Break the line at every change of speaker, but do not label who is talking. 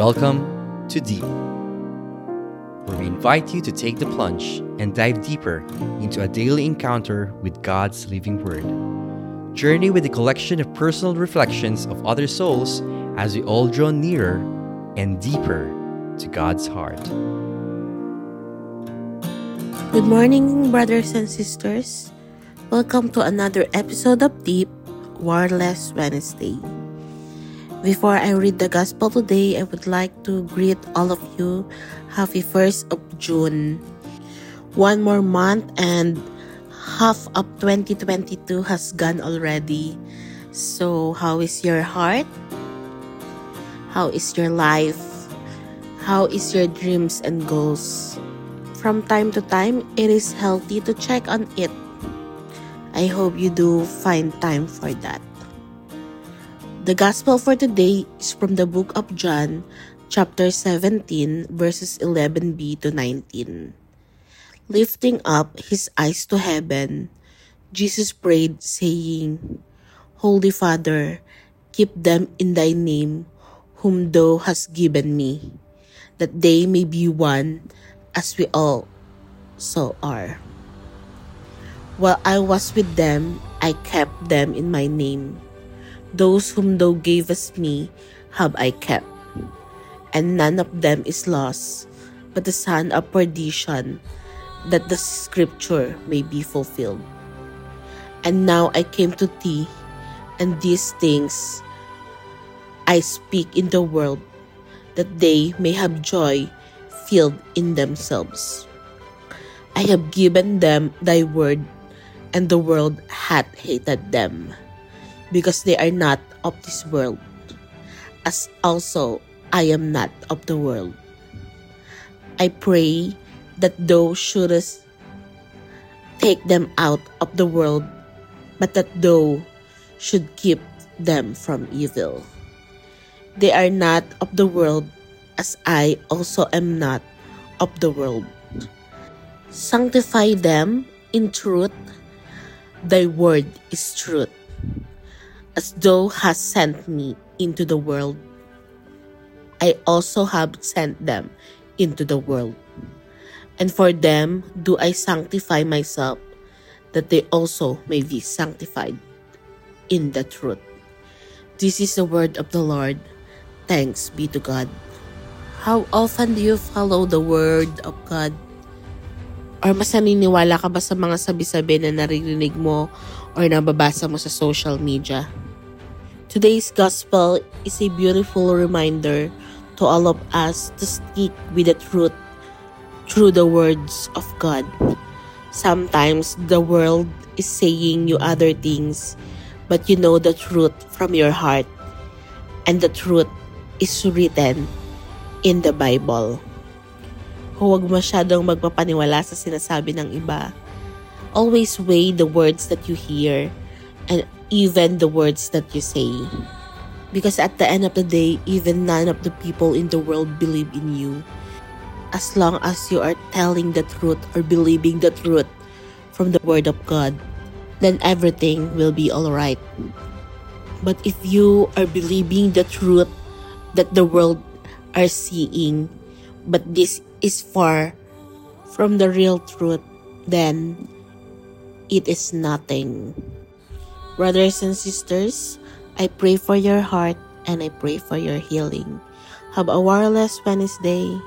Welcome to Deep, where we invite you to take the plunge and dive deeper into a daily encounter with God's living Word. Journey with a collection of personal reflections of other souls as we all draw nearer and deeper to God's heart.
Good morning, brothers and sisters. Welcome to another episode of Deep Warless Wednesday. Before I read the gospel today, I would like to greet all of you. Happy 1st of June. One more month and half of 2022 has gone already. So, how is your heart? How is your life? How is your dreams and goals? From time to time, it is healthy to check on it. I hope you do find time for that. The gospel for today is from the book of John, chapter 17, verses 11b to 19. Lifting up his eyes to heaven, Jesus prayed, saying, Holy Father, keep them in thy name, whom thou hast given me, that they may be one as we all so are. While I was with them, I kept them in my name those whom thou gavest me have I kept, and none of them is lost, but the son of perdition, that the scripture may be fulfilled. And now I came to thee, and these things I speak in the world, that they may have joy filled in themselves. I have given them thy word, and the world hath hated them because they are not of this world, as also I am not of the world. I pray that thou shouldest take them out of the world, but that thou should keep them from evil. They are not of the world, as I also am not of the world. Sanctify them in truth. Thy word is truth as thou hast sent me into the world, I also have sent them into the world. And for them do I sanctify myself, that they also may be sanctified in the truth. This is the word of the Lord. Thanks be to God. How often do you follow the word of God? Or mas naniniwala ka ba sa mga sabi-sabi na naririnig mo or nababasa mo sa social media? Today's gospel is a beautiful reminder to all of us to stick with the truth through the words of God. Sometimes the world is saying you other things, but you know the truth from your heart, and the truth is written in the Bible. Huwag masyadong magpapaniwala sa sinasabi ng iba. Always weigh the words that you hear and even the words that you say. Because at the end of the day, even none of the people in the world believe in you. As long as you are telling the truth or believing the truth from the Word of God, then everything will be alright. But if you are believing the truth that the world are seeing, but this is far from the real truth, then it is nothing. Brothers and sisters, I pray for your heart and I pray for your healing. Have a wireless Wednesday.